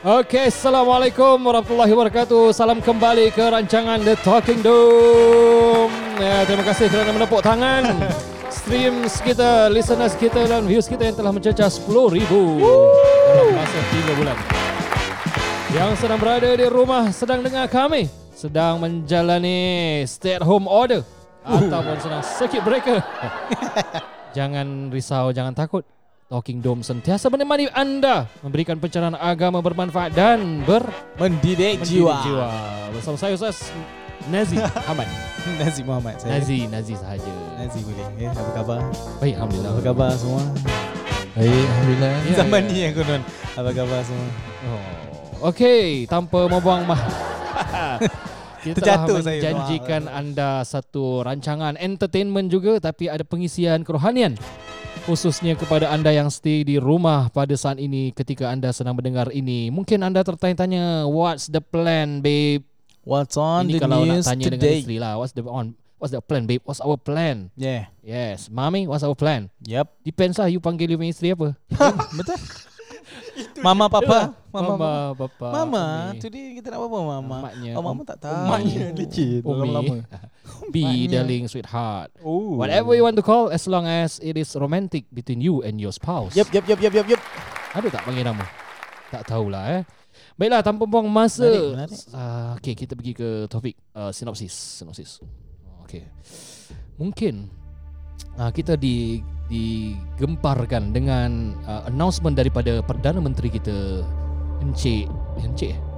Okey, Assalamualaikum warahmatullahi wabarakatuh. Salam kembali ke rancangan The Talking Dome. Ya, terima kasih kerana menepuk tangan. Streams kita, listeners kita dan views kita yang telah mencecah 10,000 dalam masa 3 bulan. Yang sedang berada di rumah sedang dengar kami sedang menjalani stay at home order ataupun sedang circuit breaker. jangan risau, jangan takut. Talking Dome sentiasa menemani anda memberikan pencerahan agama bermanfaat dan ber Mendidik mendidik jiwa. jiwa. Bersama saya Ustaz Nazi Ahmad. Nazi Muhammad saya. Nazi, Nazi sahaja. Nazi boleh. Ya, apa khabar? Baik, alhamdulillah. Apa khabar semua? Baik, Alhamdulillah. Ya, Zaman ya. ni yang konon. Apa khabar semua? Oh. Okey, tanpa membuang mah. Kita telah Terjatuh saya. menjanjikan anda satu rancangan entertainment juga tapi ada pengisian kerohanian khususnya kepada anda yang stay di rumah pada saat ini ketika anda sedang mendengar ini. Mungkin anda tertanya-tanya what's the plan babe? What's on ini the kalau nak news tanya dengan today? isteri lah what's the on what's the plan babe? What's our plan? Yeah. Yes, mommy what's our plan? Yep. Depends lah you panggil you isteri apa. Betul. Mama papa. Mama. Mama. Mama. Umi. Today kita nak apa mama? Maknya. Oh, mama tak tahu. Maknya Umi. lama-lama. B, darling, sweetheart. Oh. Whatever you want to call as long as it is romantic between you and your spouse. Yep, yep, yep, yep, yep, yep. Ada tak panggil nama? Tak tahulah eh. Baiklah, tanpa buang masa. Menarik, menarik. Uh, okay, kita pergi ke topik uh, sinopsis. Sinopsis. Okay. Mungkin uh, kita di digemparkan dengan uh, announcement daripada Perdana Menteri kita Encik Encik eh?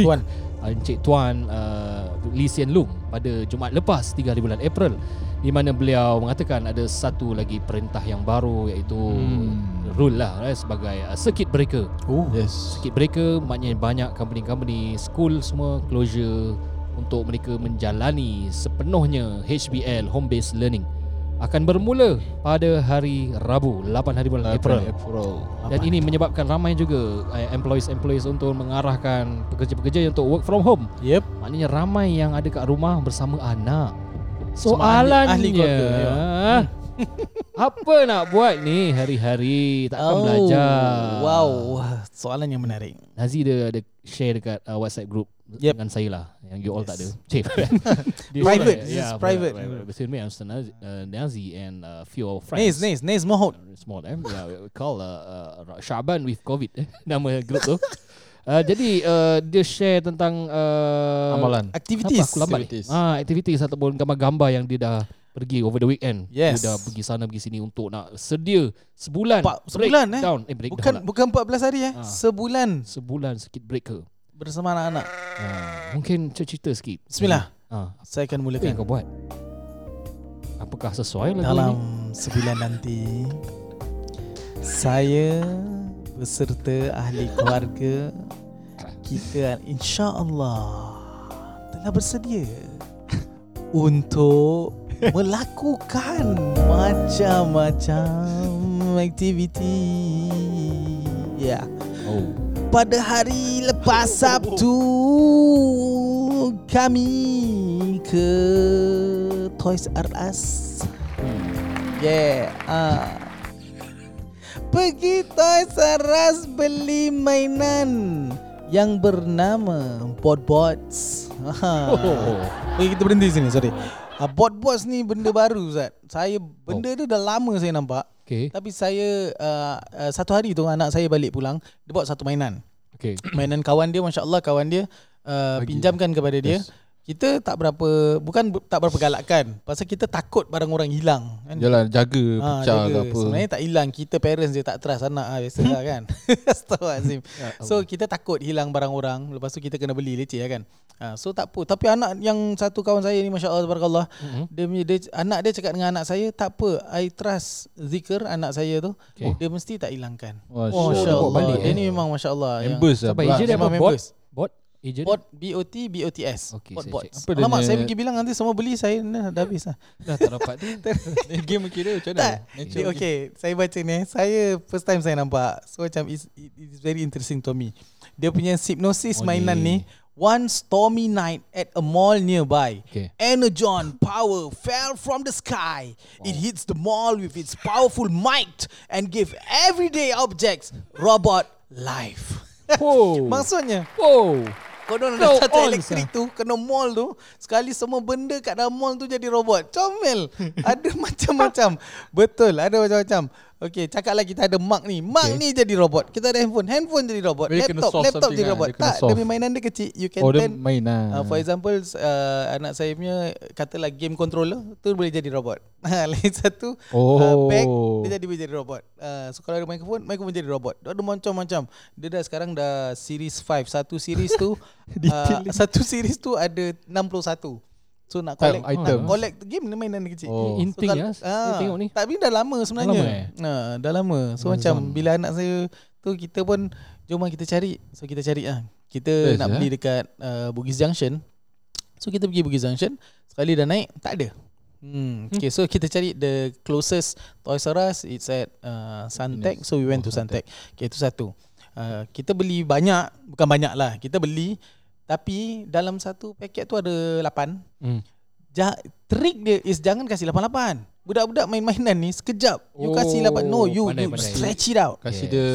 Tuan. uh, Encik Tuan uh, Lee Hsien Loong pada Jumaat lepas 3 hari bulan April di mana beliau mengatakan ada satu lagi perintah yang baru iaitu Hmm. rule lah eh, sebagai uh, circuit breaker. Oh. Yes. Circuit breaker maknanya banyak company-company, school semua closure untuk mereka menjalani sepenuhnya HBL home based learning akan bermula pada hari Rabu 8 hari bulan April. April. Dan ini menyebabkan ramai juga employees-employees untuk mengarahkan pekerja-pekerja untuk work from home. Yep. Maknanya ramai yang ada kat rumah bersama anak. Ahli- Soalannya ahli keluarga, ya. Apa nak buat ni hari-hari takkan Oh, belajar. Wow. Soalan yang menarik. Nazi dia ada share dekat uh, WhatsApp group Yep. dengan saya lah yang you all Yes. tak ada. Cik. Dia Private, all, this is private. Between me and Mr. Nazi, uh, and a few of Nice, friends. nice, nice. Mohon. Uh, Small eh. Yeah, we call uh, uh, Syaban with COVID eh. Nama group tu. Uh, jadi uh, dia share tentang uh, Amalan. Activities. Apa aku lambat Activities. Ah, activities ataupun gambar-gambar yang dia dah pergi over the weekend. Yes. Dia dah pergi sana pergi sini untuk nak sedia sebulan. Empat- sebulan, eh? down. eh break Bukan down lah. bukan 14 hari eh. Ah. Sebulan sebulan sikit breaker. Bersama anak-anak. Ah, mungkin cerita sikit. Bismillah. Ah, Saya akan apa yang mulakan. kau buat? Apakah sesuai lagu Dalam ni? sebulan nanti Saya Beserta ahli keluarga Kita insya-Allah Telah bersedia Untuk Melakukan Macam-macam Aktiviti Ya Oh. Pada hari lepas Sabtu kami ke Toys R Us. Yeah. Ah. Pergi Toys R Us beli mainan yang bernama Bot-Bots. Oh. Okay, kita berhenti sini, sorry. Uh, Bot-Bots ni benda baru Zat. Saya benda Oh. tu dah lama saya nampak. Okay. Tapi saya uh, uh, satu hari tu anak saya balik pulang, dia bawa satu mainan. Okay. Mainan kawan dia masya-Allah kawan dia uh, Bagi. pinjamkan kepada dia. Yes. Kita tak berapa bukan bu- tak berapa galakkan. Pasal kita takut barang orang hilang kan. Jalan jaga Ah, pecah jaga. ke apa. Sebenarnya tak hilang Kita parents dia tak trust anak ah, Biasa lah kan Astagfirullahaladzim So kita takut hilang barang orang Lepas tu kita kena beli leceh lah kan ha, So tak apa Tapi anak yang satu kawan saya ni Masya Allah Tabarakallah Mhm. dia, punya- dia, Anak dia cakap dengan anak saya Tak apa I trust Zikr anak saya tu Okay. Dia mesti tak hilangkan Masya Oh, Masya dia Allah balik, Dia eh? ni memang Masya Allah yang Members lah. Sampai pula. agent dia memang Bot? members. Bot? Agent? Bot B-O-T B-O-T-S Okay, Bot saya bot check. Apa dia Alamak saya pergi bilang nanti semua beli Saya dah, dah habis lah Dah tak dapat tu. Game kira macam mana? Tak Nature okay, okay Saya baca ni Saya first time saya nampak So macam it's, it, It's very interesting to me Dia punya hypnosis Oh, mainan ni. One stormy night At a mall nearby Okay. Energon power fell from the sky. It hits the mall with its powerful might and gave everyday objects robot life. Oh. Maksudnya Oh. Kau Kau dah satu elektrik tu Kena mall tu Sekali semua benda kat dalam mall tu Jadi robot. Comel. Ada macam-macam. Betul Ada macam-macam Okay cakap lagi kita ada Mark ni Mark Okay. ni jadi robot Kita ada handphone Handphone jadi robot Dia kena Laptop Laptop jadi lah. robot Dia Tak solve. Demi mainan dia kecil You can Oh dia turn main lah Uh, for example uh, anak saya punya katalah game controller tu boleh jadi robot. Ha, Lain satu Oh uh, bag dia jadi boleh jadi robot. Uh, so kalau ada mikrofon, mikrofon jadi robot. Dia ada macam-macam. Dia dah sekarang dah series 5. Satu series tu uh, satu series tu ada 61. So nak Time, collect item. nak collect game ni mainan kecil. Oh. Inting kal- ya. ah, Tengok ni. Tak, tapi dah lama sebenarnya. Dah lama, eh? Ha, dah lama. So Amazon. macam bila anak saya tu kita pun jom lah kita cari. So kita cari ah. Kita Best, nak eh? beli dekat uh, Bugis Junction. So kita pergi Bugis Junction. Sekali dah naik, tak ada. Hmm. Okay, so kita cari the closest Toys R Us. It's at uh, Suntec. So we went to Oh, Suntec. Okay, itu satu. Uh, kita beli banyak, bukan banyak lah. Kita beli, tapi dalam satu paket tu ada 8. Hmm. Ja, trick dia is jangan kasih 88. Budak-budak main mainan ni sekejap. You Oh, kasih 8. No, you, pandai, you pandai. stretch it out. Kasih Yes. dia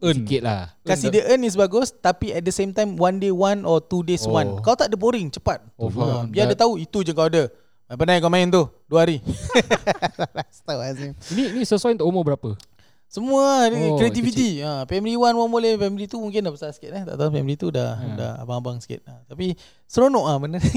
earn Sikit lah. Kasih dia earn is bagus tapi at the same time one day one or two days Oh. one. Kau tak ada boring cepat. Oh, Ha, faham. biar dia tahu itu je kau ada. Pandai kau main tu? Dua hari. Ini ni sesuai untuk umur berapa? Semua ada Oh, creativity. Ha, family one pun boleh, family two mungkin dah besar sikit eh. Tak tahu family two dah Ha. dah abang-abang sikit. Ha, tapi seronok ah benda ni.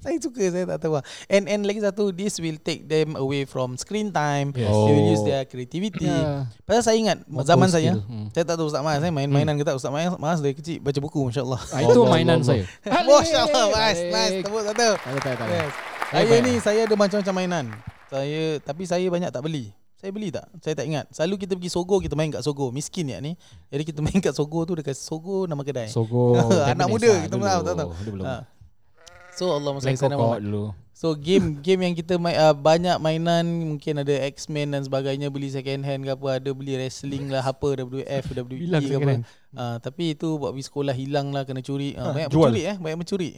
saya suka saya tak tahu ah. And and lagi satu this will take them away from screen time. Yes. They will Oh. use their creativity. Ya. Pasal saya ingat Motor zaman skill. saya Hmm. saya tak tahu Ustaz Mas saya main mainan ke tak Ustaz Mas Mas dari kecil baca buku masya-Allah. Ah, itu mainan saya. Masya-Allah Mas. Nice. Tepuk satu. Tak ada, tak ada. Saya ni saya ada macam-macam mainan. Saya tapi saya banyak tak beli. Saya beli tak? Saya tak ingat. Selalu kita pergi Sogo kita main kat Sogo. Miskin ya ni. Jadi kita main kat Sogo tu dekat Sogo nama kedai. Sogo. Anak muda, lah kita dulu. tahu, tahu, tahu. Dia. Ha. So Allah Masya kokok dulu. So game game yang kita main uh, banyak mainan mungkin ada X-Men dan sebagainya beli second hand ke apa ada beli wrestling lah apa WF WWE Bilang ke apa. Uh, tapi itu buat pergi sekolah hilang lah kena curi. Uh, banyak jual. mencuri eh, banyak mencuri.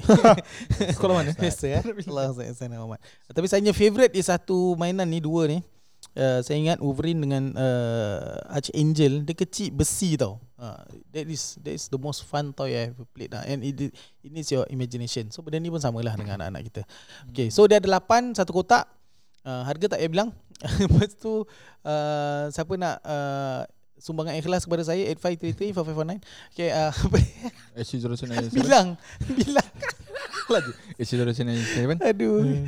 Sekolah mana? Biasa eh. Allah saya Muhammad. Tapi saya punya favourite is satu mainan ni dua ni. Uh, saya ingat Wolverine dengan uh, Archangel dia kecil besi tau. Uh, that is that is the most fun toy I ever played lah. And it it needs your imagination. So benda ni pun samalah dengan anak-anak kita. Okay, so dia ada 8 satu kotak. Uh, harga tak payah bilang. Lepas tu uh, siapa nak uh, sumbangan ikhlas kepada saya 8533 4549. Okay, uh, HC097 bilang bilang lagi HC097 Aduh.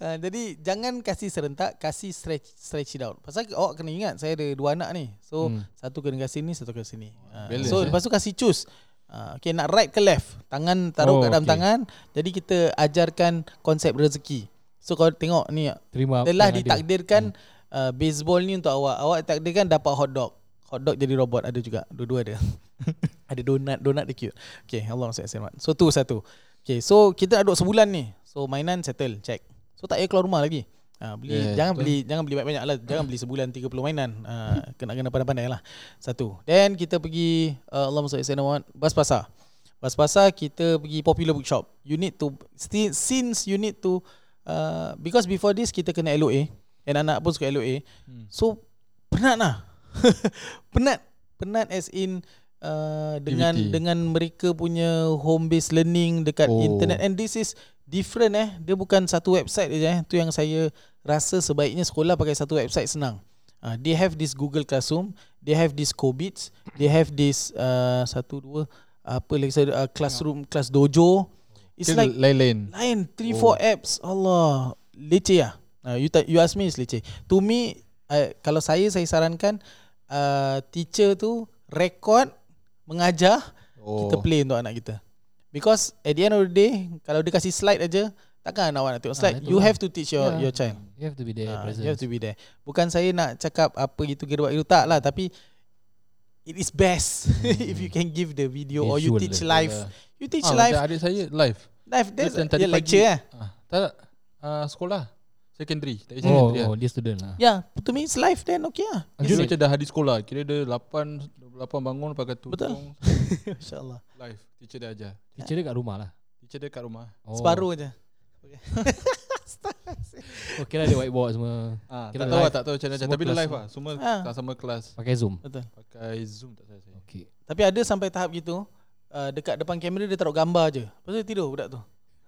uh, jadi jangan kasih serentak, kasih stretch stretch it out. Pasal awak kena ingat saya ada dua anak ni. So Hmm. satu kena kat sini, satu kat sini. Uh, Balance, so eh? lepas tu kasih choose. Uh, okay nak right ke left? Tangan taruh Oh, kat dalam okay. tangan. Jadi kita ajarkan konsep rezeki. So kau tengok ni Terima telah ditakdirkan uh, baseball ni untuk awak. Awak takdirkan dapat hot dog. Hot dog jadi robot ada juga. Dua-dua ada. ada donut, donut dia cute. Okay, Allah SWT. So tu satu. Okay, so kita ada duduk sebulan ni. So mainan settle, check. So tak payah keluar rumah lagi. Ha, beli Yeah, jangan betul. beli jangan beli banyak-banyak lah. Jangan beli sebulan 30 mainan. Ha, kena kena pandai-pandai lah. Satu. Then kita pergi uh, Allah SWT bas pasar. Bas pasar kita pergi popular bookshop. You need to since you need to uh, because before this kita kena LOA and anak pun suka LOA. Hmm. So penat lah. penat. Penat as in uh, dengan Activity. dengan mereka punya home based learning dekat Oh. internet and this is different eh. Dia bukan satu website je eh. Tu yang saya rasa sebaiknya sekolah pakai satu website senang. Uh, they have this Google Classroom, they have this Cobits, they have this uh, satu dua apa lagi saya uh, classroom class dojo. It's Kira like lain-lain lain 3 Oh. 4 apps. Allah, leceh ah. Uh, you ta- you ask me is leceh. To me uh, kalau saya saya sarankan uh, teacher tu record mengajar oh. kita play untuk anak kita. Because at the end of the day kalau dia kasih slide aja takkan awak nak tengok Ah, slide. itu you lah. have to teach your Yeah. your child. You have to be there Ah, you have to be there. Bukan saya nak cakap apa gitu kira buat itu tak lah tapi it is best if you can give the video or you Visual teach lah. live. You teach ah, live. adik saya live Live that's dia lecture eh. ah, Tak tak ah, Sekolah Secondary Tak Oh, secondary oh, oh. dia student lah. Yeah, to me it's live then okay lah. Kira Yes. macam dah hadis sekolah Kira dia 8 8 bangun pakai tudung Betul. InsyaAllah. Live Teacher dia ajar Teacher dia kat rumah lah. Teacher dia kat rumah Oh. Separuh je. Okay. Oh kira dia whiteboard semua Ah, Kita tak tahu lah, tak tahu macam mana Tapi dia live lah Semua Ah. tak sama kelas Pakai Zoom Betul. Pakai Zoom tak salah saya Okay Tapi ada sampai tahap gitu uh, Dekat depan kamera dia taruh gambar je Lepas tu dia tidur budak tu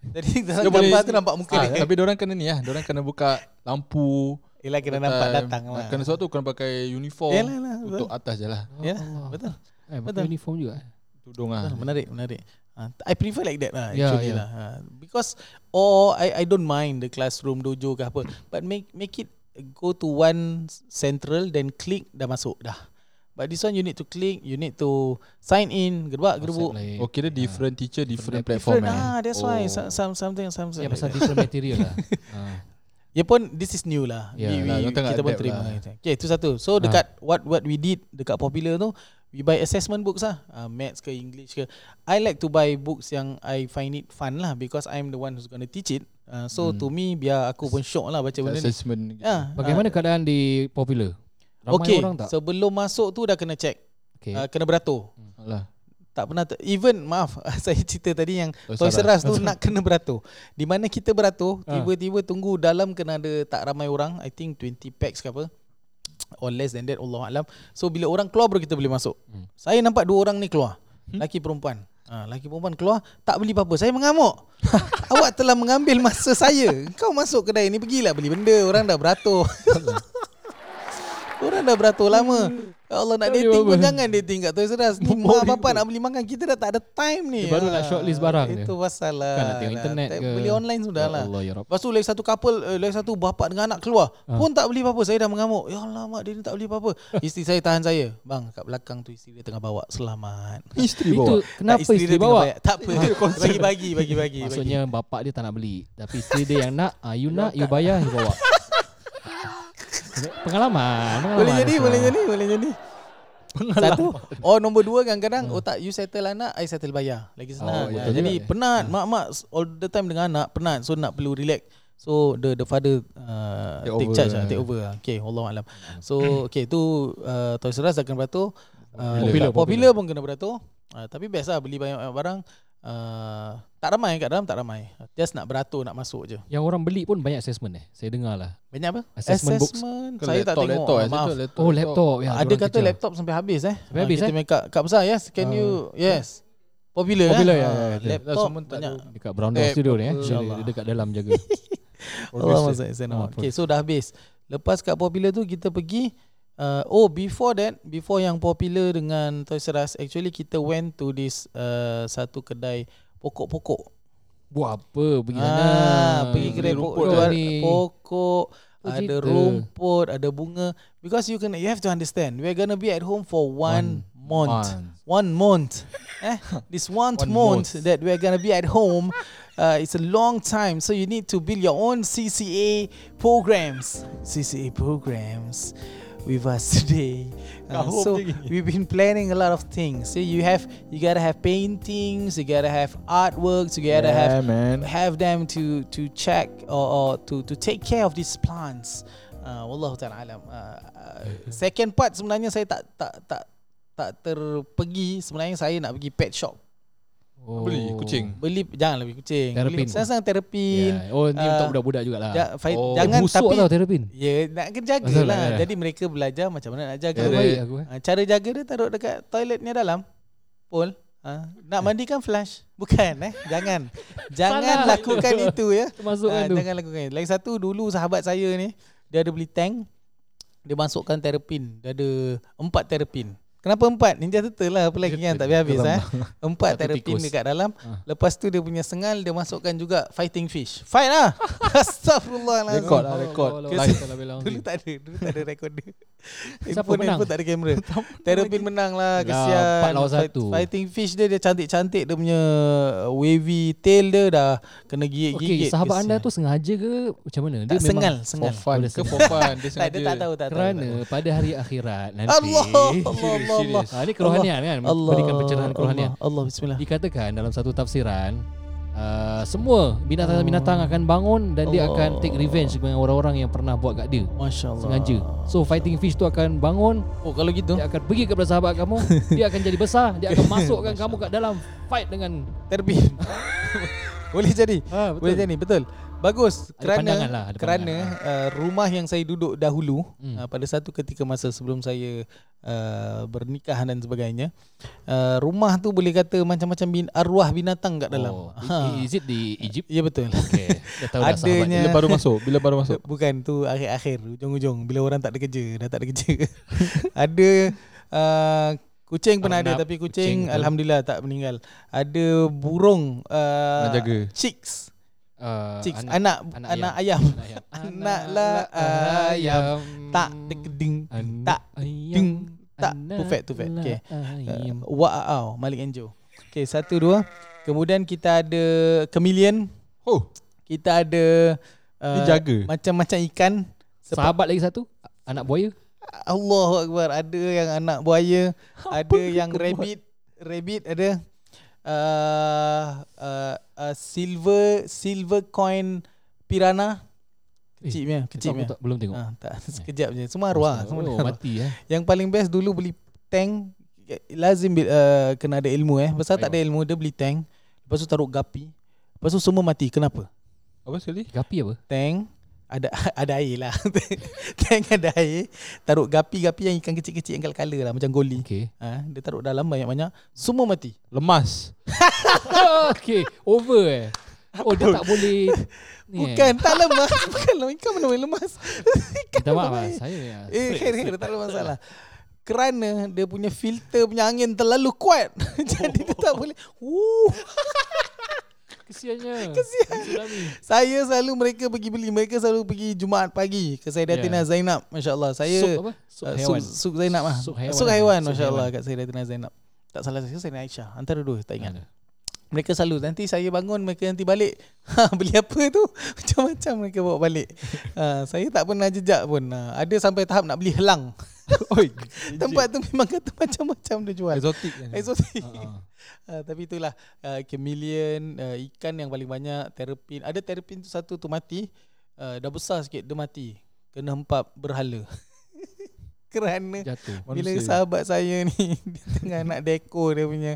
Jadi dalam Dia gambar boleh- tu nampak muka ah, dia. Tapi orang kena ni lah Orang kena buka lampu. Yelah kena time. nampak datang Ah, lah Kena sebab tu kena pakai uniform Yelah lah betul. Untuk atas je lah. Ya betul. Eh, Betul. uniform juga Tudung lah Betul, Menarik menarik. Uh, I prefer like that lah Ya, actually ya. lah. Uh, Because Or I I don't mind the classroom dojo ke apa But make make it Go to one central Then click dah masuk dah But this one you need to click You need to Sign in Gerbak gerbuk Whatsapp lain. Oh kira different teacher Different Different platform Different eh ah, That's why Oh. some, some, Something something Ya like pasal different material lah Ah. Ya pun this is new lah. Ya we, we, lah, diorang tengah kita pun terima. lah. Okay, itu satu. So dekat what what we did dekat popular tu, we buy assessment books lah. Uh, maths ke English ke. I like to buy books yang I find it fun lah because I'm the one who's going to teach it. Uh, so Hmm. to me biar aku pun shock lah baca benda ni. Assessment. Ya. Bagaimana keadaan di popular? Ramai okay, orang tak? sebelum masuk tu dah kena check. Okay. Uh, kena beratur. Alah Tak pernah ter- even maaf saya cerita tadi yang Toys Toys R Us tu nak kena beratur. Di mana kita beratur, Ah. tiba-tiba tunggu dalam kena ada tak ramai orang, I think 20 packs ke apa. Or less than that Allah alam. So bila orang keluar baru kita boleh masuk. Hmm. Saya nampak dua orang ni keluar. Laki perempuan. Ha, laki perempuan keluar tak beli apa-apa. Saya mengamuk. Awak telah mengambil masa saya. Kau masuk kedai ni pergilah beli benda. Orang dah beratur. Orang dah beratur lama. Ya Allah nak dating pun jangan dating kat Toys R Us. Ni mak bapak nak beli makan kita dah tak ada time ni. Dia baru nak Ah, shortlist barang dia. Itu pasal lah. Kan nak tengok internet ke. Beli online sudah Ya lah. Allah ya. Lepas tu lagi satu couple eh, Lagi satu bapak dengan anak keluar Ah. Pun tak beli apa-apa Saya dah mengamuk Ya Allah mak dia ni tak beli apa-apa Isteri saya tahan saya Bang kat belakang tu isteri dia tengah bawa Selamat Isteri Itu bawa kenapa Tak, isteri bawa? bayar. Tak apa Bagi-bagi Bagi-bagi Maksudnya bapak dia tak nak beli Tapi isteri dia yang nak ah, You nak, you bayar, you bawa Pengalaman, pengalaman Boleh jadi Asal. Boleh jadi Boleh jadi Satu Oh nombor dua kadang-kadang Oh tak you settle anak I settle bayar Lagi senang Oh, betul Jadi juga. penat Mak-mak All the time dengan anak Penat So nak perlu relax So the the father uh, Take take, over charge lah. lah, take over lah. Okay, Allah alam. So okay tu uh, Toys R Us akan beratur. Uh, Popular, popular, popular. pun kena beratur. Uh, tapi biasa lah, beli banyak-banyak barang. Uh, tak ramai kat dalam tak ramai. Just nak beratur nak masuk je. Yang orang beli pun banyak assessment eh Saya dengar lah Banyak apa? Assessment books. Ke Saya tak laptop, tengok. laptop, ah, eh, maaf. situ laptop, Oh laptop ya, Ada kata kejar. laptop sampai habis eh. Sampai Ah, habis, kita eh? make up Kak besar yes. Can Ah. you yes. Popular, Popular, eh? ya, ya, ya. Laptop Semua tak banyak. Dekat Brown Door Eh, Studio ni eh InsyaAllah. Dia dekat dalam jaga Allah Progressive. masa saya nak. Okay, so dah habis. Lepas kat popular tu kita pergi uh, oh before that, before yang popular dengan Toys R Us, actually kita went to this uh, satu kedai pokok-pokok. Buat apa Pergi sana Ah, pergi kedai pokok, ni. pokok, Apa ada rumput, ada bunga. Because you can you have to understand, we're gonna be at home for one, month. One month. eh? This one, One month, month. that we're gonna be at home, uh, it's a long time. So you need to build your own CCA programs. CCA programs with us today. Uh, so we've been planning a lot of things. So you have you gotta have paintings, you gotta have artworks, you gotta have man. have them to to check or, or to to take care of these plants. Uh, Wallahu taala alam. Uh, uh, second part sebenarnya saya tak tak tak tak terpergi. Sebenarnya saya nak pergi pet shop. Oh. Beli kucing. Beli jangan lebih kucing. Terapin. Beli senang terapin. Ya. Oh ni Ah, untuk budak-budak jugalah Ja, fight, Oh, jangan busuk tapi tau terapin ya nak kena jaga Betul lah. lah, ya. Jadi mereka belajar macam mana nak jaga. Cara Dia- baik aku eh Uh, cara jaga dia taruh dekat toiletnya dalam. Pol. Uh, nak mandikan flash. Bukan eh. Jangan. Jangan Salah. lakukan itu ya. Ah, tu jangan lakukan. Lagi satu dulu sahabat saya ni dia ada beli tank. Dia masukkan terapin. Dia ada empat terapin. Kenapa empat? Ninja Turtle lah apa lagi kan tak habis eh. Empat tikus. dekat dalam. Ah. Lepas tu dia punya sengal dia masukkan juga fighting fish. Fight lah. Astagfirullahalazim. Rekod lah, rekod. Dulu tak ada, dulu tak ada recorder. Siapa Handphone menang? handphone tak ada kamera. Terapin menang lah, kesian. Fight- satu. Fighting fish dia dia cantik-cantik dia punya wavy tail dia dah kena gigit-gigit. Okey, sahabat anda kesian. tu sengaja ke macam mana? tak sengal, For sengal. fun Boleh ke for fun Dia Tak, sengaja dia tak tahu, tak tahu. Kerana tak pada hari akhirat nanti Allah, Allah, Serius, Allah, Allah. Ha, ini kerohanian kan Allah, Berikan pencerahan kerohanian Allah, Allah, bismillah. Dikatakan dalam satu tafsiran uh, Semua binatang-binatang akan bangun Dan dia Allah. akan take revenge Dengan orang-orang yang pernah buat kat dia Masya Allah. Sengaja So fighting fish tu akan bangun Oh, kalau gitu, Dia akan pergi kepada sahabat kamu Dia akan jadi besar Dia akan masukkan kamu kat dalam Fight dengan terapin. boleh jadi. ha, Boleh jadi, betul. Bagus Ada kerana lah, ada kerana pandangan. uh, rumah yang saya duduk dahulu Hmm. uh, pada satu ketika masa sebelum saya uh, bernikah dan sebagainya uh, rumah tu boleh kata macam-macam bin, arwah binatang kat dalam. Oh, Ha. Is it di Egypt? Ya betul. Okay. Dah tahu dah. Adanya- Bila baru masuk, bila baru masuk. Bukan tu akhir-akhir ujung-ujung bila orang tak ada kerja, dah tak ada kerja. ada uh, kucing pun ada tapi kucing kucing, alhamdulillah tak meninggal. Ada burung uh, Nak jaga. chicks, Uh, chicks anak anak, anak ayam. Anak ayam. Anaklah ayam. Tak dekeding tak ding tak perfect tu perfect. Okey. Ayam. Uh, wow, Malik Enjo. Okey, satu dua. Kemudian kita ada chameleon, Oh, kita ada dia uh, jaga. macam-macam ikan. Sebab Sahabat lagi satu, anak buaya. Allahu akbar, ada yang anak buaya, ada yang rabbit, rabbit ada uh, silver silver coin piranha kecil punya, kecil Aku punya. tak, belum tengok. Ah, tak sekejap je. Semua arwah, semua oh, mati eh. Yang paling best dulu beli tank lazim uh, kena ada ilmu eh. Pasal tak ada ilmu dia beli tank, lepas tu taruh gapi. Lepas tu semua mati. Kenapa? Apa sekali? Gapi apa? Tank ada ada air lah. tank ada air, taruh gapi-gapi yang ikan kecil-kecil yang kala-kala lah macam goli. Okay. Ha, dia taruh dalam banyak-banyak, semua mati. Lemas. okay, over eh. Oh, dia tak boleh. ni eh. Bukan, tak lemas. Bukan lemas. Ikan mana boleh lemas. Minta maaf lah, lemah. saya ya. Eh, Khair, straight. tak ada masalah. Kerana dia punya filter punya angin terlalu kuat. Jadi dia tak boleh. Woo. Kesiannya. Kesian. Saya selalu mereka pergi beli. Mereka selalu pergi Jumaat pagi ke Sayyidatina Ya. Zainab. Masya Allah. Saya Sup apa? Sup uh, haiwan. Sup, sup Zainab lah. Sup haiwan. Sup haiwan. Masya Allah kat Sayyidatina Zainab. Tak salah saya. Sayyidatina Aisyah. Antara dua. Tak ingat. Ada. Mereka selalu nanti saya bangun mereka nanti balik ha, beli apa tu macam-macam mereka bawa balik. Ha, saya tak pernah jejak pun. Ha, ada sampai tahap nak beli helang. Oi, Tempat tu memang kata macam-macam dia jual. Exotic kan. Exotic. Ha. Ha, tapi itulah uh, chameleon, uh, ikan yang paling banyak, terrapin. Ada terrapin tu satu tu mati. Uh, dah besar sikit dia mati. Kena hempap berhala. Kerana Jatuh. bila Manusia. sahabat saya ni dia tengah nak dekor dia punya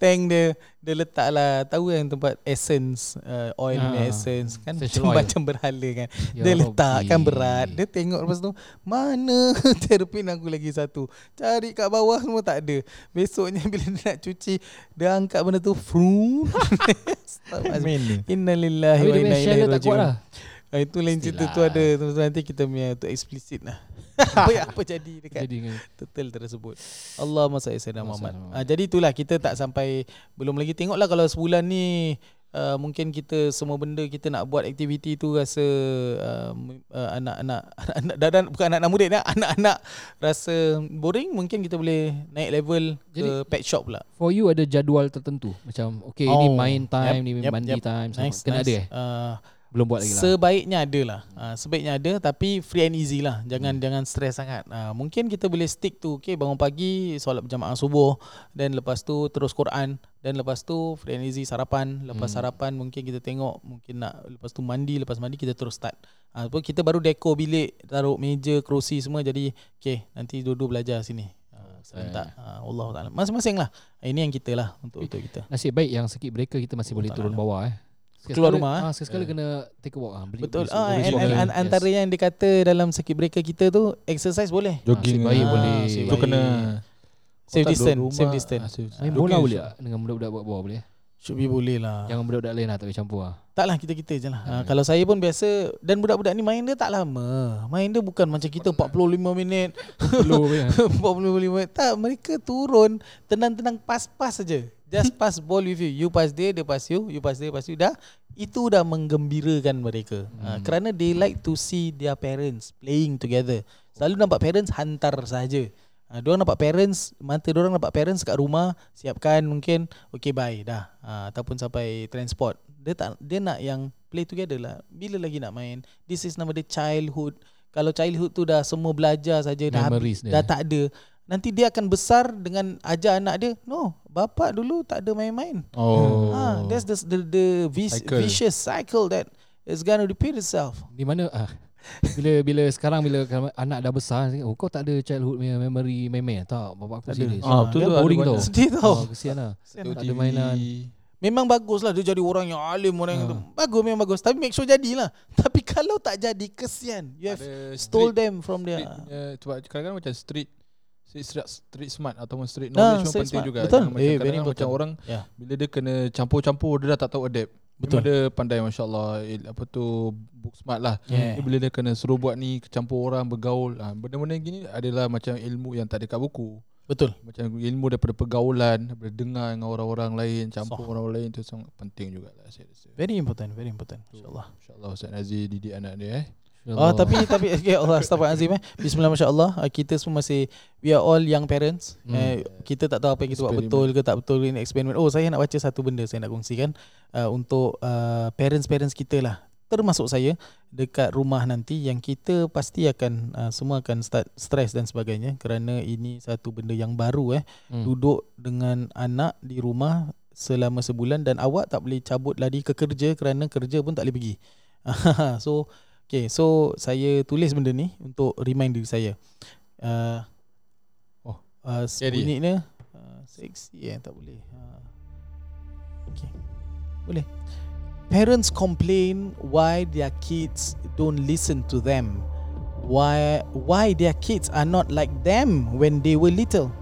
tank dia dia letak lah tahu yang tempat essence uh, oil punya essence kan? essential macam, oil. berhala kan? Ya dia letakkan berat. Dia tengok lepas tu mana terpin aku lagi satu? Cari kat bawah semua tak ada. Besoknya bila dia nak cuci dia angkat benda tu frum ni. innalillahi wa inna ilaihi rajiun. lah. Ah, itu lain cerita tu ada. Tu nanti kita punya tu eksplisit lah apa apa jadi dekat Jadi detail tersebut. Allah masa Sayyidina Muhammad. Ah, jadi itulah kita tak sampai belum lagi tengoklah kalau sebulan ni uh, mungkin kita semua benda kita nak buat aktiviti tu rasa uh, uh, anak-anak anak dan bukan anak-anak murid ni anak-anak rasa boring mungkin kita boleh naik level ke Jadi- pet shop pula. For you ada jadual tertentu Macam Okay ini Oh, main time yep, Ni yep, mandi yep. time. Nice. Kena nice. ada eh Uh, Belum buat lagi lah Sebaiknya ada lah. Uh, sebaiknya ada tapi free and easy lah. Jangan hmm. jangan stres sangat. Uh, mungkin kita boleh stick tu okay bangun pagi solat berjamaah subuh dan lepas tu terus Quran dan lepas tu free and easy sarapan. Lepas Hmm. sarapan mungkin kita tengok mungkin nak lepas tu mandi lepas mandi kita terus start. Ah uh, kita baru dekor bilik, taruh meja, kerusi semua jadi okay nanti duduk belajar sini. Serentak. Uh, Allah Taala. Masing-masing lah. Ini yang kita lah untuk untuk kita. Nasib baik yang circuit breaker kita masih boleh Allah turun Ta'ala. bawah eh Keluar rumah, eh? ah, Sekali kena take a walk ah. Beli, Betul. beli- Ah, beli and, and, and, antara yang dikata dalam circuit breaker kita tu exercise boleh. Jogging Nasib baik ah, boleh. Tu Nasib kena Safe tak distance, duduk safe distance. ah, safe- Main bola boleh tak Dengan budak-budak buat bawah boleh Should be boleh lah. Jangan budak-budak lain lah Tak boleh campur lah Taklah kita-kita je lah. Ha, Hmm. kalau saya pun biasa dan budak-budak ni main dia tak lama. Main dia bukan macam kita 45 minit, Slow je 45 minit. Tak, mereka turun tenang-tenang pas-pas saja. Just pass ball with you. You pass dia, dia pass you, you pass dia, pass you dah. Itu dah menggembirakan mereka. Ha, Hmm. kerana they like to see their parents playing together. Selalu nampak parents hantar saja. Ha, diorang nampak parents, mata diorang nampak parents kat rumah, siapkan mungkin, okay bye dah. Ha, ataupun sampai transport. Dia tak dia nak yang play together lah. Bila lagi nak main? This is nama dia childhood. Kalau childhood tu dah semua belajar saja dah habis, Memories dia. dah tak ada. Nanti dia akan besar dengan ajar anak dia, no, bapak dulu tak ada main-main. Oh. Ah, that's the the, the vis- Cycle. vicious cycle that is going to repeat itself. Di mana ah, Bila bila sekarang Bila anak dah besar oh, Kau tak ada childhood punya memory Main-main tak Bapak aku Tak serius Ah, betul tu, ada boring tau Sedih tau. oh, Kesian lah Kesian Tu lah. ada mainan. Memang bagus lah dia jadi orang yang alim orang yang tu. Bagus memang bagus tapi make sure jadilah. Tapi kalau tak jadi kesian. You have Ada stole street- them from their punya, sebab kadang-kadang macam street street, street, street smart ataupun street Ah, knowledge pun street penting smart. juga. Betul. Jangan Eh, very macam orang Ya. bila dia kena campur-campur dia dah tak tahu adapt. Betul. Memang dia pandai masya-Allah apa tu book smart lah. Yeah. Dia bila dia kena suruh buat ni campur orang bergaul. Ha, benda-benda gini adalah macam ilmu yang tak ada kat buku. Betul. Macam ilmu daripada pergaulan, daripada dengar dengan orang-orang lain, campur Sah. orang lain tu sangat penting jugalah saya rasa. Very important, very important. InsyaAllah. InsyaAllah Ustaz Nazir didik anak dia eh. Oh tapi tapi okay, Allah Astagfirullahalazim eh. Bismillah masya-Allah. Kita semua masih we are all young parents. Hmm. Eh, kita tak tahu apa yang kita buat Experiment. betul ke tak betul ini eksperimen. Oh saya nak baca satu benda saya nak kongsikan uh, untuk uh, parents-parents kita lah. Termasuk saya dekat rumah nanti yang kita pasti akan uh, semua akan start stress dan sebagainya kerana ini satu benda yang baru eh. Hmm. Duduk dengan anak di rumah selama sebulan dan awak tak boleh cabut lari ke kerja kerana kerja pun tak boleh pergi. so okay, so saya tulis benda ni untuk remind diri saya. Uh, Oh, uh, bunyi dia uh, seksi eh tak boleh. Uh, okay. Boleh. Parents complain why their kids don't listen to them. Why why their kids are not like them when they were little.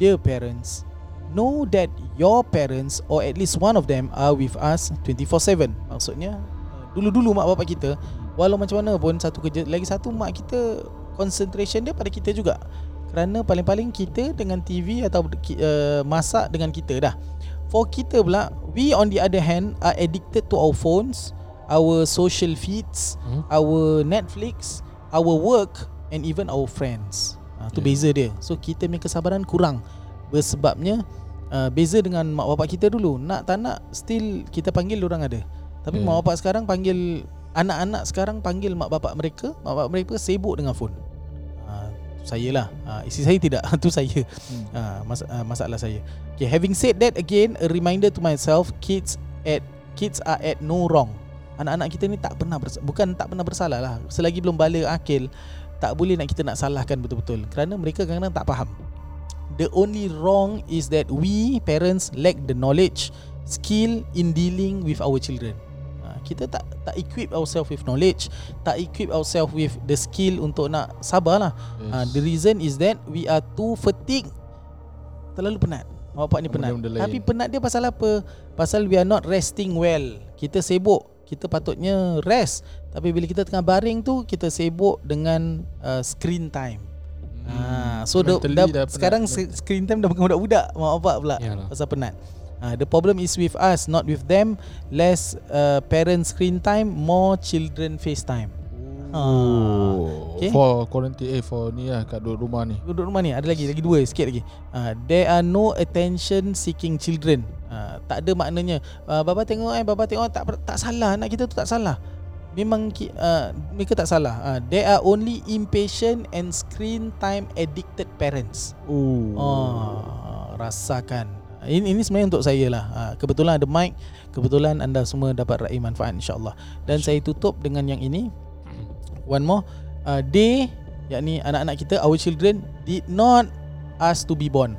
Dear parents, know that your parents or at least one of them are with us 24/7. Maksudnya uh, dulu-dulu mak bapak kita walau macam mana pun satu kerja lagi satu mak kita concentration dia pada kita juga. Kerana paling-paling kita dengan TV atau uh, masak dengan kita dah. For kita pula, we on the other hand are addicted to our phones, our social feeds, Hmm. our Netflix, our work and even our friends. Ha, tu Yeah. beza dia. So kita punya kesabaran kurang. Bersebabnya uh, beza dengan mak bapak kita dulu. Nak tak nak still kita panggil orang ada. Tapi Yeah. mak bapak sekarang panggil anak-anak sekarang panggil mak bapak mereka, mak bapak mereka sibuk dengan phone. Ha, tu saya lah. Ha, isi saya tidak. tu saya. Hmm. Ha, mas- uh, masalah saya. Okay, having said that again, a reminder to myself, kids at kids are at no wrong. Anak-anak kita ni tak pernah bersa- bukan tak pernah bersalah lah. Selagi belum balik akil, tak boleh nak kita nak salahkan betul-betul. Kerana mereka kadang-kadang tak faham. The only wrong is that we parents lack the knowledge, skill in dealing with our children. Ha, kita tak tak equip ourselves with knowledge, tak equip ourselves with the skill untuk nak sabar lah. Yes. Uh, the reason is that we are too fatigue Terlalu penat Mak bapak ni penat benda lain. Tapi penat dia pasal apa? Pasal we are not resting well Kita sibuk Kita patutnya rest Tapi bila kita tengah baring tu Kita sibuk dengan uh, screen time Hmm. Ah, so dah, dah, penat. sekarang se- screen time dah bukan budak-budak mak bapak pula Yalah. pasal penat. Ah, the problem is with us, not with them. Less uh, parent screen time, more children FaceTime. Oh. Okay. For quarantine eh for ni lah kat duduk rumah ni. Duduk rumah ni ada lagi lagi dua sikit lagi. Uh, there are no attention seeking children. Uh, tak ada maknanya uh, baba tengok eh baba tengok tak tak salah anak kita tu tak salah. Memang uh, mereka tak salah. Uh, there are only impatient and screen time addicted parents. Oh. Oh, rasakan. Ini, ini sebenarnya untuk saya lah. Uh, kebetulan ada mic, kebetulan anda semua dapat raih manfaat insya-Allah. Dan saya tutup dengan yang ini. One more. Uh, they yakni anak-anak kita our children did not ask to be born.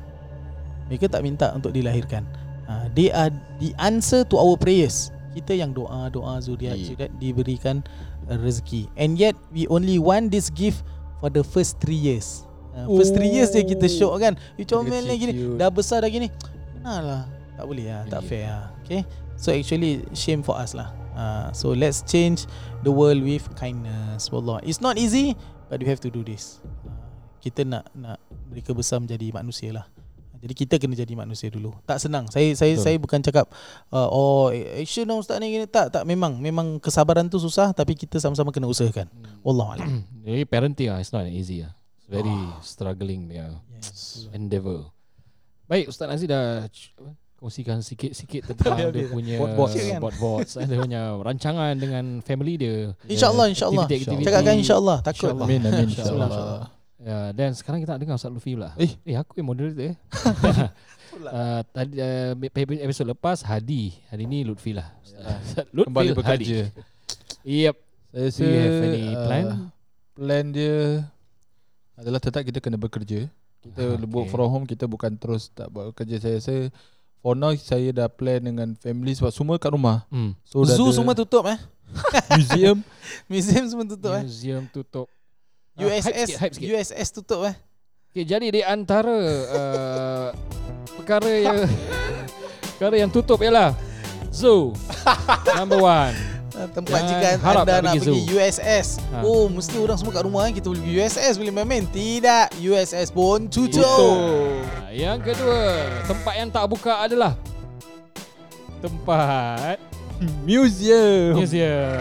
Mereka tak minta untuk dilahirkan. Uh, they are the answer to our prayers. Kita yang doa doa zuriat Yeah. zuriat diberikan uh, rezeki. And yet we only want this gift for the first three years. Uh, first three years je kita syok kan. You comel lagi ni. Dah besar dah gini. Nah lah. Tak boleh lah. Tak Yeah. fair lah. Okay. So actually shame for us lah. Uh, so let's change the world with kindness. Wallah. It's not easy but we have to do this. Uh, kita nak nak mereka besar menjadi manusia lah. Jadi kita kena jadi manusia dulu. Tak senang. Saya saya Betul. saya bukan cakap uh, oh action dong ustaz ni gini tak tak memang memang kesabaran tu susah tapi kita sama-sama kena usahakan. Wallah alam. Jadi parenting ah, it's not easy ah. It's very Oh. struggling yeah. Yes. endeavor. Baik Ustaz Aziz dah kongsikan sikit-sikit tentang dia boleh. punya Board-boards. Kan? board-boards, eh, dia punya rancangan dengan family dia. Insyaallah insyaallah. Aktiviti-aktiviti. Cakapkan insyaallah takut. InsyaAllah. Amin amin InsyaAllah. insyaallah. Ya, dan sekarang kita nak dengar Ustaz Lutfi pula. Eh. eh aku yang moderator eh. uh, tadi uh, episod lepas Hadi. Hari ni Lutfi lah. Ustaz Lutfi Kembali Hadi. bekerja. Yep. Saya Do you have any uh, plan? Plan dia adalah tetap kita kena bekerja. Kita Ah, okay. work okay. from home kita bukan terus tak buat kerja saya rasa For now saya dah plan dengan family sebab semua kat rumah. Hmm. So Zoo semua tutup eh. museum. Museum semua tutup eh. Museum tutup. Ah, hype USS sikit, hype sikit. USS tutup eh. Okay, jadi di antara uh, perkara yang perkara yang tutup ialah zoo. Number one. Ah, Tempat Jangan jika harap anda nak nak pergi pergi. USS Ha. Oh mesti orang semua kat rumah kan Kita boleh pergi USS Boleh main-main Tidak USS pun tutup. Ah, Yang kedua, tempat yang tak buka adalah tempat Museum. museum.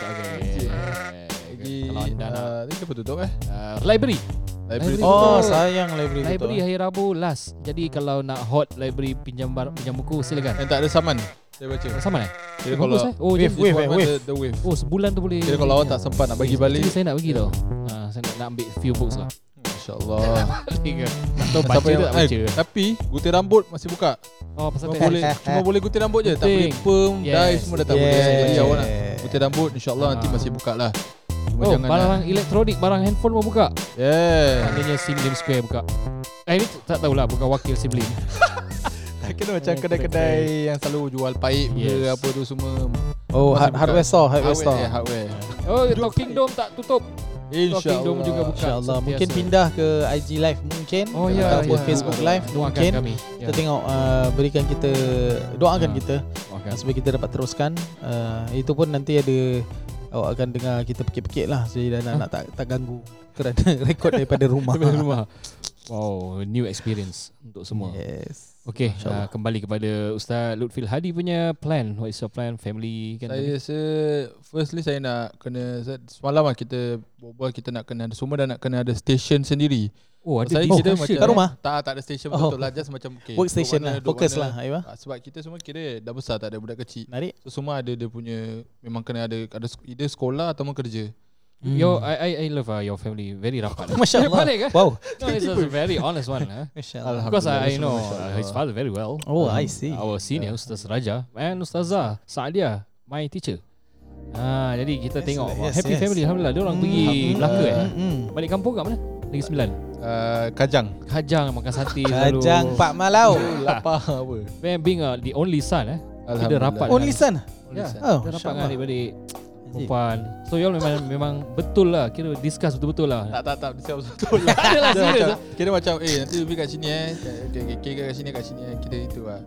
Okay. Lagi Kalau anda nak uh, ni siapa tutup eh? uh, library. Library. Library. Oh Tutup. sayang library tutup Library eh. hari Rabu last. Jadi kalau nak hot library pinjam bar, pinjam buku silakan. Yang tak ada saman. Saya baca. Sama eh? Kira kalau eh? Oh, Wave, wave, one wave. The, the wave. Oh, sebulan tu boleh. Kira kalau awak tak sempat nak bagi balik. Saya nak pergi tau. Ha, saya nak, nak ambil few books lah. InsyaAllah. Atau baca tak baca. eh, Tapi gunting rambut masih buka. Oh, pasal Cuma boleh cuma boleh gunting rambut je, tak boleh perm, Yes. dye semua dah tak boleh. Jadi awak nak gunting rambut insya-Allah nanti Ah. masih buka lah. Cuma Oh, jangan barang nak- elektronik, barang handphone pun buka. Yeah. Maknanya Simlim Square buka. Eh, ini tak tahulah bukan wakil Simlim. Tak kena macam kedai-kedai yang selalu jual paip ke Yes. apa tu semua. Oh hard, hardware store Hardware store Yeah, hardware. Oh, Talking Dome tak tutup. Talking Dome juga buka. InsyaAllah. Mungkin pindah ke IG live mungkin Oh, ya, Ataupun ya. Facebook live Doakan Mungkin kami. Ya. Kita tengok uh, Berikan kita Doakan Ah. kita Doakan. Supaya kita dapat teruskan uh, Itu pun nanti ada Awak akan dengar kita pekik-pekik lah Jadi dah nak, nak tak, tak ganggu Kerana rekod daripada rumah Daripada rumah. Wow, new experience untuk semua. Yes Okey, InsyaAllah. uh, kembali kepada Ustaz Lutfil Hadi punya plan. What is your plan? Family kan? Saya tadi? rasa Firstly saya nak kena Semalam lah kita Berbual kita nak kena Semua dah nak kena ada station sendiri Oh, ada Saya kira kat macam rumah? Tak tak ada station Oh. betul lah Just macam okay, Workstation duduk lah Fokus lah Ayo Ah, Sebab kita semua kira Dah besar tak ada budak kecil Menarik So semua ada dia punya Memang kena ada ada Either sekolah atau kerja Your, I, I, I love uh, your family. Very rapat. Masya Allah Balik, eh? Wow No, it's a very honest one. Masya Allah Because I, I know uh, his father very well. Oh, I see. Our senior Ustaz Raja and Ustazah Saadia, my teacher. Ah, jadi kita Yes, tengok yes, happy yes. family alhamdulillah. Dia orang Hmm, pergi hmm, Melaka eh. hmm, hmm. Balik kampung kat mana? Lagi sembilan. uh, Kajang Kajang makan sate. Kajang Pak Malau Lapar apa Man, being uh, the only son eh. Alhamdulillah rapat. Only son Ya, Oh, kita rapat dengan adik-adik perempuan. So you all memang memang betul lah. Kira discuss betul-betul lah. Tak tak tak. Dia betul lah. Adalah Dia serius. macam, Kira macam Eh nanti lebih kat sini eh. Okay, okay, okay, kat sini kat sini eh. Kira itu lah.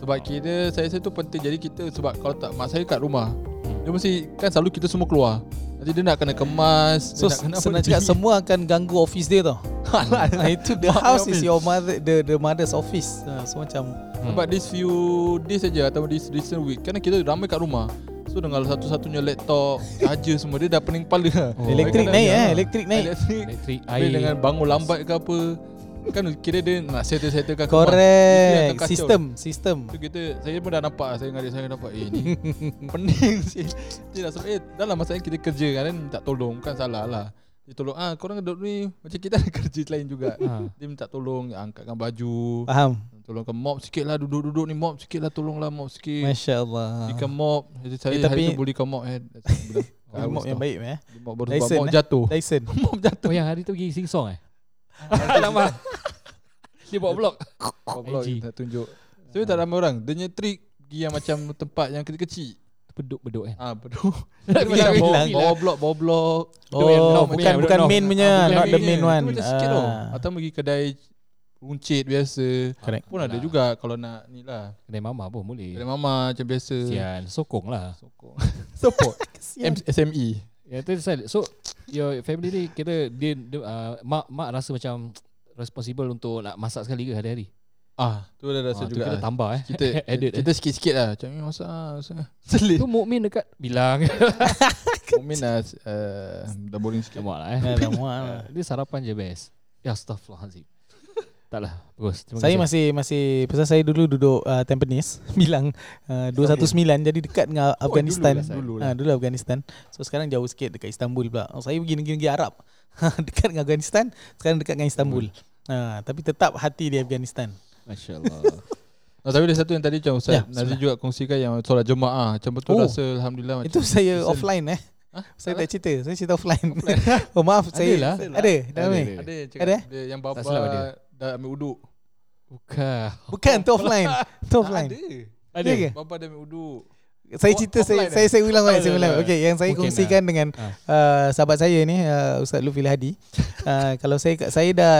Sebab kira Saya rasa tu penting. Jadi kita Sebab kalau tak Mak saya kat rumah Dia mesti Kan selalu kita semua keluar. Nanti dia nak kena kemas So dia nak kena senang cakap semua akan ganggu office dia tau. Ah, Itu the house is your mother The the mother's office. Ah, So macam Sebab this few days saja Atau this recent week Kan kita ramai kat rumah So dengan satu-satunya laptop Charger semua Dia dah pening kepala Oh. Elektrik naik eh. Elektrik naik Elektrik air. dengan bangun lambat ke apa Kan kira dia nak settle-settlekan Correct. Sistem Sistem So kita Saya pun dah nampak Saya dengan adik saya nampak Eh ni Pening sih Dia dah sebab Eh dalam masa kita kerja kan minta tolong Bukan salah lah Dia tolong Ah korang duduk ni. Macam kita ada kerja lain juga. Ha. Dia minta tolong Angkatkan baju. Faham. Tolongkan mop sikit lah Duduk-duduk ni mop sikit lah Tolonglah mop sikit. Masya Allah Belikan mop. Jadi saya Eh, tapi- hari tu belikan mop eh. Mop yang baik eh. Mop baru Dyson, mop eh? jatuh. Dyson. Mop jatuh. Oh yang hari tu pergi sing song eh? Alamak. Dia bawa blog. Mop blok IG. tak tunjuk. Tapi tak ramai orang. Dia punya trik Pergi yang macam tempat yang kecil-kecil Beduk-beduk kan. Ah. Macam Macam bilang. bawa, blok, bawa blok. Oh bukan punya, bukan main punya Not the main one macam sikit. Ah. Atau pergi kedai runcit biasa. Correct Pun ada juga kalau nak ni lah. Kedai mama pun boleh. Kedai mama macam biasa. Sian, sokong lah. Sokong. Support. SME. Ya, tu saya. So, your family ni kira dia, dia uh, mak mak rasa macam responsible untuk nak masak sekali ke hari-hari? Ah, tu dah rasa Ah, juga. kira lah. tambah eh. Kita Edit kita sikit-sikit lah. Macam ni masak ah, masak. Selit. Tu mukmin dekat bilang. Mungkin dah uh, dah boring sikit. Mak lah eh. Dah lah. Dia sarapan je best. Ya astagfirullahalazim. Taklah, bagus. Terima Saya kasih. masih masih pasal saya dulu duduk uh, Tampines bilang uh, 219 jadi dekat dengan Afghanistan. dulu lah, dulu Ah, dulu Afghanistan. So sekarang jauh sikit dekat Istanbul pula. Oh, saya pergi negeri-negeri Arab. dekat dengan Afghanistan, sekarang dekat dengan Istanbul. Ah, tapi tetap hati di Afghanistan. Masya-Allah. Oh, tapi ada satu yang tadi macam Ustaz Ya, Nazri juga kongsikan yang solat jemaah. Macam betul Oh. rasa Alhamdulillah macam Itu saya Listen. offline eh. Hah? Saya tak cerita, saya cerita offline. oh maaf, saya lah. ada. Dah Ada, ada. Ada cakap Ada? dia yang bapa dah ambil uduk. Bukan. Bukan tu offline. Tu offline. Ada. Ada? Bapa dia ambil uduk. Saya cerita saya, offline saya saya ulang Oh, saya ulang. Okey, yang saya Mungkin kongsikan lah. dengan Ah. uh, sahabat saya ni uh, Ustaz Lufil Hadi. Uh, kalau saya saya dah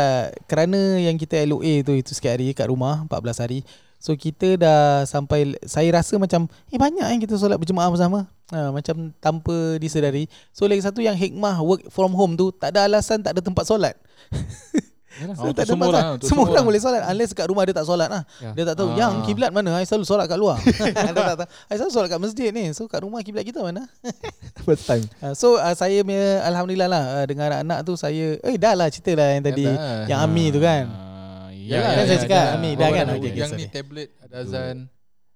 kerana yang kita LOA tu itu sikit hari kat rumah 14 hari. So kita dah sampai saya rasa macam eh banyak yang kita solat berjemaah bersama. Uh, macam tanpa disedari. So lagi satu yang hikmah work from home tu tak ada alasan tak ada tempat solat. Yalah. So, Oh, tak ada semua orang, Semua semua orang boleh solat unless kat rumah dia tak solat lah. Ya. Dia tak tahu Ah. yang kiblat mana. I selalu solat kat luar. dia tak tahu. I selalu solat kat masjid ni. So kat rumah kiblat kita mana? First time. Uh, so uh, saya punya alhamdulillah lah uh, dengan anak-anak tu saya eh dah lah cerita lah yang tadi dah. yang Ami tu kan. Ah, Yalah, kan saya cakap, Ami, dah kan? Bawa Okey, Yang ni tablet ada azan.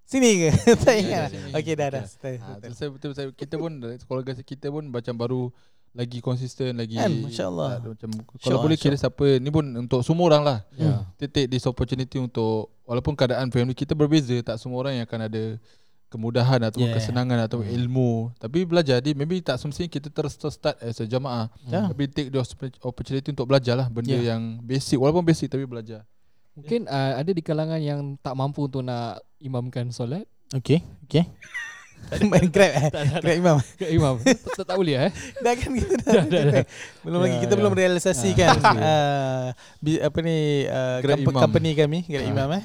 Sini ke? tak Ya, ingat. sini. Okey dah dah. Ha, saya betul saya kita pun keluarga kita pun macam baru lagi konsisten lagi Kan, Masya Allah. tak ada macam kalau boleh kira siapa ni pun untuk semua orang lah Ya. kita take this opportunity untuk walaupun keadaan family kita berbeza tak semua orang yang akan ada kemudahan atau Yeah. kesenangan atau Hmm. ilmu tapi belajar di maybe tak semestinya kita terus terus start as a jamaah Ya. tapi take the opportunity untuk belajar lah benda Yeah. yang basic walaupun basic tapi belajar Mungkin uh, ada di kalangan yang tak mampu untuk nak imamkan solat. Okey, okey. Main grab eh. Grab imam. Ke imam. tak, tak, boleh eh. Dah kan kita dah. dah, dah. Belum Ya, lagi kita ya. belum realisasikan uh, bi- apa ni uh, Grab imam. company kami Grab Ah, imam eh.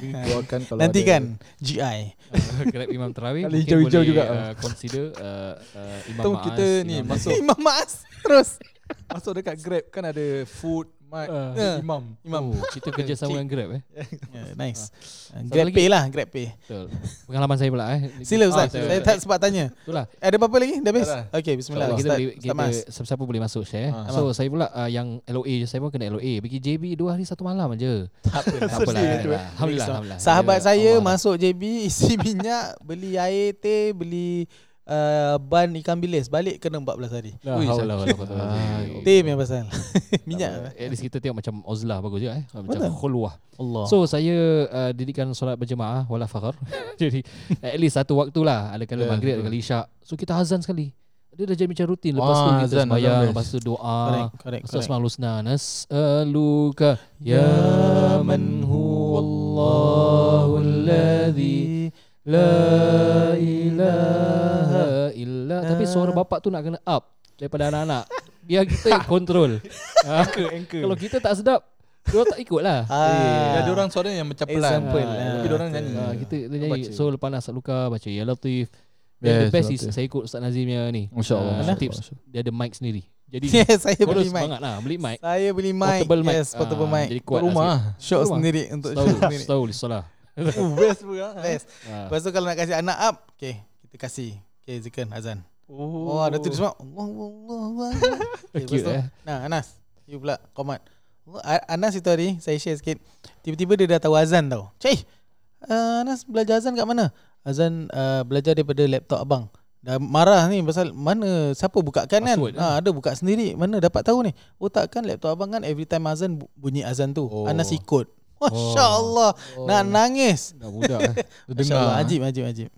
Nanti kan GI. Uh, Grab imam terawih mungkin hijau-hijau boleh juga. uh, consider uh, uh, imam Tahu Maas, kita ni imam masuk- Imam Mas terus. masuk dekat grab kan ada food mic Ah. Ya. imam Imam. Oh, kita kerja sama dengan Grab eh. Yeah, nice. Uh, Grab lagi. Pay lah, Grab Pay. Betul. Pengalaman saya pula eh. Sila Ustaz, Ah, saya tak sempat tanya. Itulah. Ada apa-apa lagi? Dah habis? Okey, bismillah. So, kita Ustaz, boleh Ustaz kita Mas. siapa-siapa boleh masuk share. Ah. So saya pula uh, yang LOA je saya pun kena LOA. Pergi JB dua hari satu malam aje. Tak apa. Tak apalah. Alhamdulillah, alhamdulillah. Sahabat Ya, saya masuk JB isi minyak, beli air teh, beli uh, ban ikan bilis, balik kena 14 hari. La Ui, haula wala sakit. quwwata Ah, illa billah. Teh punya pasal. Minyak. apa. At least kita tengok macam Ozlah bagus juga eh. Macam Betul. khulwah. Allah. So saya uh, didikkan solat berjemaah wala fakhar. Jadi at least satu waktu lah. Ada kala Ya, maghrib, ada kala isyak. So kita azan sekali. Dia dah jadi macam rutin. Lepas tu Ah, kita azan, sembahyang, azan lepas tu doa. correct, correct, Lepas tu correct. Asmaul Husna Nas'aluka Ya man huwallahu alladhi La ilaha illa Tapi suara bapak tu nak kena up Daripada anak-anak Biar kita yang control ha? Kalau kita tak sedap Dia tak ikut lah Ah. Ya, ada orang suara yang macam pelan. Example. Ah, Ah. Tapi dia orang nyanyi. ha, Kita kita nyanyi Baca. So lepas nak luka Baca Ya Latif Yes, Then the best is. Saya ikut Ustaz Nazimnya ni Masya Allah. Ah, Masya Tips. Dia ada mic sendiri Jadi Yes, saya beli mic. semangat lah Beli mic Saya beli mic. Portable mic Yes, portable Ah, mic. Jadi Kat kuat rumah. lah Shot sendiri untuk Tahu shot sendiri. Tahu Salah Oh, best pula. Best. Ah. Lepas tu kalau nak kasih anak up, okay, kita kasih. Okay, zikir azan. Oh, ada tu semua. Allah Allah Allah. Okay, Cute tu, eh Nah, Anas, you pula komat. Oh, Anas itu hari saya share sikit. Tiba-tiba dia dah tahu azan tau. Cik, uh, Anas belajar azan kat mana? Azan uh, belajar daripada laptop abang. Dah marah ni pasal mana siapa bukakan kan? Password, Ha, ada buka sendiri. Mana dapat tahu ni? Oh takkan laptop abang kan every time azan bu- bunyi azan tu. Oh. Anas ikut. Masya Allah. Oh. Nak nangis. Dah budak eh. Masya. Allah. Ajib, ajib, ajib.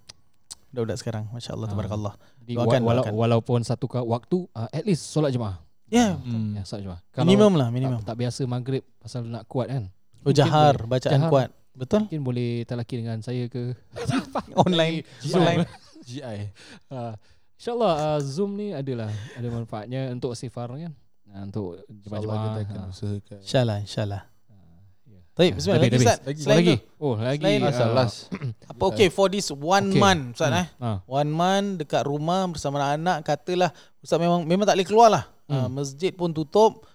Budak-budak sekarang. Masya Allah, Ah. tabarakallah. Jadi Doakan, wa- walau, doakan. walaupun satu waktu uh, At least solat jemaah Ya, Hmm. Ya solat jemaah minimum lah, minimum. tak, tak biasa maghrib Pasal nak kuat kan Oh, jahar, bacaan Jahar. kuat. Betul? Mungkin boleh talaki dengan saya ke Online. Zoom. Online. GI. uh, InsyaAllah uh, Zoom ni adalah Ada manfaatnya Untuk sifar kan uh, Untuk InsyaAllah jemaah kita akan uh, usahakan. InsyaAllah, insyaAllah. Baik, Ya, bismillah. Lagi. Lagi. Selain lagi tu, Oh lagi Selain- Last lah, uh, last. apa okay for this one Okay. month, Ustaz hmm, eh? ah, One month dekat rumah bersama anak-anak katalah Ustaz memang memang tak boleh keluar lah. Hmm. Uh, masjid pun tutup.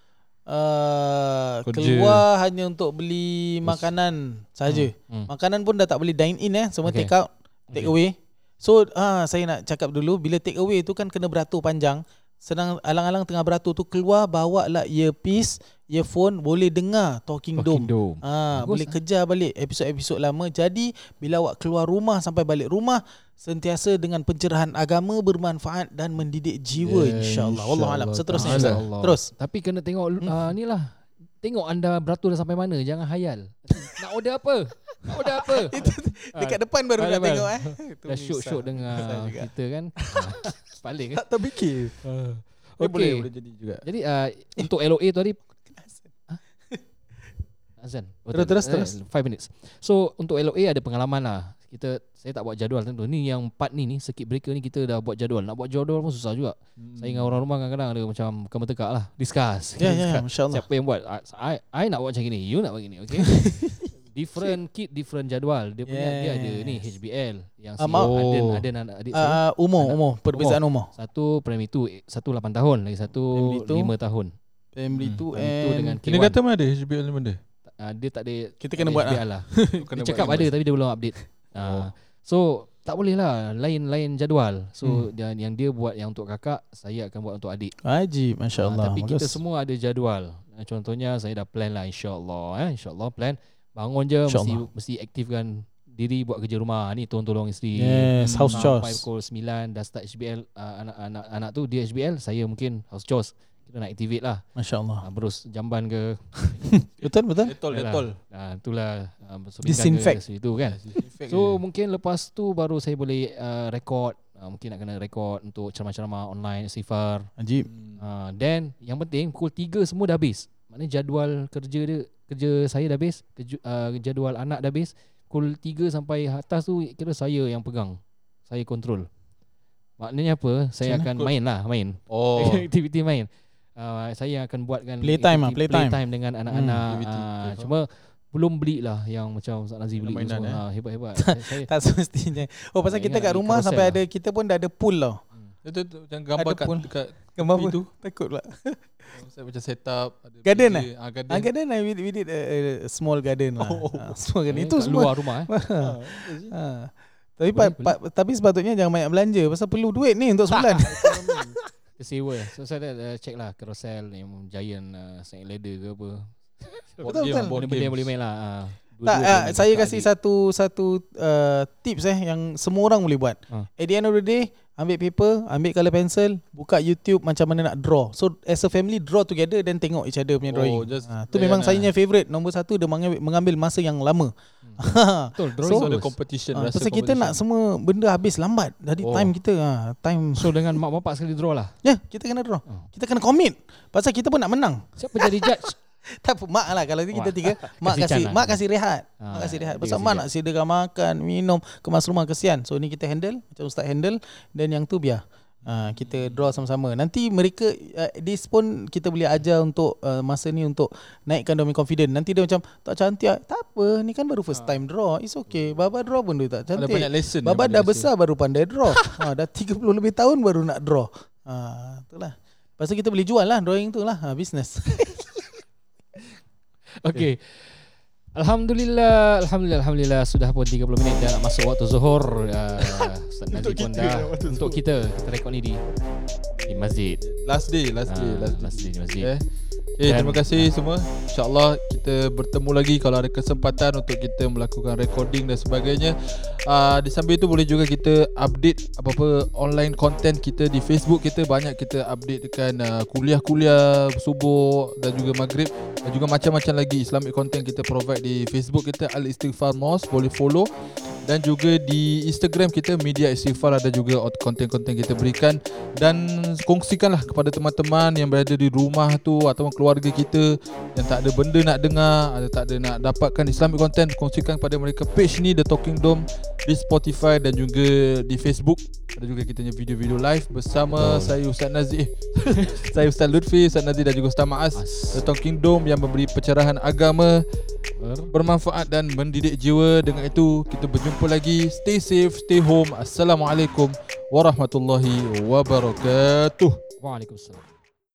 Uh, Kerja. keluar hanya untuk beli makanan saja. hmm. Makanan pun dah tak boleh dine in eh, semua Okay. take out, take Okay. away. So ah saya nak cakap dulu bila take away tu kan kena beratur panjang. Senang alang-alang tengah beratur tu keluar bawa lah earpiece, earphone boleh dengar Talking, Talking Dome. Dome Bagus boleh lah. kejar balik episod-episod lama. Jadi bila awak keluar rumah sampai balik rumah sentiasa dengan pencerahan agama bermanfaat dan mendidik jiwa Ya, insya-Allah. Wallahu alam. insya-Allah Seterusnya. Ustaz. Allah. Terus. Tapi kena tengok Hmm. uh, ni lah Tengok anda beratur dah sampai mana Jangan hayal Nak order apa Nak order apa Dekat depan baru Ah, nak depan. tengok eh. Itu Dah syuk-syuk misal. dengan kita kan Paling kan Tak terfikir. uh. Okay. Boleh, Okay boleh jadi juga. Jadi uh, untuk LOA tu tadi Azan. Terus, terus, Eh, terus. Five minutes. So untuk LOA ada pengalaman lah. Kita saya tak buat jadual tentu. Ni yang part ni ni circuit breaker ni kita dah buat jadual. Nak buat jadual pun susah juga. Hmm. Saya dengan orang rumah kadang-kadang ada macam kamu tekak lah. Discuss. Ya, ya, Discuss. masya-Allah. Siapa yang buat? I, I nak buat macam ni. You nak buat gini. Okay. different kit, different jadual. Dia punya dia ada ni Yes. HBL yang si Ah, ma- Aden, Oh. Aden anak adik saya. Uh, umur, Anak- umur, perbezaan umur. Satu primary tu, eh, satu 8 tahun, lagi satu. 5 tahun. Family Hmm. 2 Primary two and dengan Kini K1. kata mana ada HBL ni benda? Uh, dia tak ada kita kena ada buat lah. HBL lah. Kena Dia cakap buat ada tapi dia belum update. Uh, Oh. So tak boleh lah lain-lain jadual. So Hmm. dan yang dia buat yang untuk kakak, saya akan buat untuk adik. Ah, masya-Allah. tapi kita semua ada jadual. Ah, Contohnya saya dah plan lah insya-Allah eh insya-Allah plan bangun je mesti InsyaAllah. mesti aktifkan diri buat kerja rumah. Ni tolong-tolong isteri. Yes, house chores. pukul 9 dah start HBL uh, anak-anak anak tu dia HBL, saya mungkin house chores. Kita nak activate lah. Masya-Allah. Uh, berus jamban ke. Betul, betul. Detol, Yalah. detol. Uh, itulah uh, Disinfect. Itu kan. So mungkin lepas tu baru saya boleh uh, record uh, mungkin nak kena record untuk ceramah-ceramah online sifar. Ajib. Uh, then yang penting pukul 3 semua dah habis. Maknanya jadual kerja dia kerja saya dah habis, kerja, uh, jadual anak dah habis. Pukul 3 sampai atas tu kira saya yang pegang. Saya control. Maknanya apa? Saya Macam akan main lah, main. Oh. Aktiviti main. Uh, saya akan buatkan Playtime lah, aktiviti- playtime. playtime dengan anak-anak. Hmm, uh, cuma belum beli lah yang macam Ustaz Nazri beli semua. eh? Ah, hebat-hebat. saya, Tak semestinya. Oh, pasal Ah, kita kat rumah sampai lah. ada kita pun dah ada pool tau. Itu tu yang gambar kat, pun. dekat Gambar tepi apa? tu. Takut pula. Saya macam set up ada Garden meja. Ah, garden. Ah, garden lah. We, we did a, a small garden lah. Oh. Ah, small garden. eh, Itu kat semua. luar rumah eh. Ah. Tapi Boleh, pa, pa, tapi sepatutnya jangan banyak belanja pasal perlu duit ni untuk sebulan. Kita sewa. So saya dah uh, check lah Carousel yang Giant uh, Snake Ladder ke apa. Board Betul, game, betul. board Benda-benda yang boleh main lah. ah. Tak, boleh saya kasih satu satu uh, tips eh yang semua orang boleh buat. Ah. At the end of the day, ambil paper, ambil colour pencil, buka YouTube macam mana nak draw. So as a family draw together then tengok each other punya Oh, drawing. just Ah, tu memang lah. saya punya favourite. Nombor satu dia mengambil, mengambil masa yang lama. Betul, drawing So, ada competition. Rasa pasal kita nak semua benda habis lambat. Jadi Oh. time kita ah, time So dengan mak bapak sekali draw lah. Ya, kita kena draw. Oh. Kita kena commit. Pasal kita pun nak menang. Siapa jadi judge? Tak apa, mak lah kalau kita tiga, mak Kasih kasih can lah. mak kasih rehat. Ah, mak kasih rehat. Pasal mak nak sediakan makan, minum, kemas rumah kesian. So ni kita handle, macam ustaz handle dan yang tu biar. Uh, kita draw sama-sama. Nanti mereka uh, this pun kita boleh ajar untuk uh, masa ni untuk naikkan punya confident. Nanti dia macam tak cantik. ah." Tak apa, ni kan baru first time draw. It's okay. Baba draw pun dia tak Ada cantik. banyak lesson. Baba ada dah lesson. besar baru pandai draw. ha, dah 30 lebih tahun baru nak draw. Ha, itulah. Tu kita boleh jual lah drawing tu lah. Ha, business. Okay. Alhamdulillah, Alhamdulillah, Alhamdulillah Sudah pun 30 minit dah nak masuk waktu zuhur uh, Ustaz Untuk pun kita, dah Untuk kita Kita rekod ni di Di masjid Last day, last day, Ah, last day. Day di masjid Eh. Dan- terima kasih semua. InsyaAllah kita bertemu lagi kalau ada kesempatan untuk kita melakukan recording dan sebagainya. Uh, di samping itu boleh juga kita update apa-apa online content kita di Facebook kita banyak kita update dekat uh, kuliah-kuliah subuh dan juga maghrib dan juga macam-macam lagi Islamic content kita provide di Facebook kita Al Istighfar Mos boleh follow dan juga di Instagram kita Media Istighfar ada juga konten-konten kita berikan. Dan kongsikanlah kepada teman-teman yang berada di rumah tu ataupun keluarga kita yang tak ada benda nak dengar ada tak ada nak dapatkan Islamic content kongsikan kepada mereka page ni The Talking Dome di Spotify dan juga di Facebook. Ada juga kita punya video-video live bersama Betul. saya Ustaz Nazir. Saya Ustaz Lutfi Ustaz Nazir dan juga Ustaz Maas. The As- Talking Dome yang memberi pencerahan agama bermanfaat dan mendidik jiwa. Dengan itu kita berjumpa lagi. Stay safe, stay home. Assalamualaikum warahmatullahi wabarakatuh. Waalaikumsalam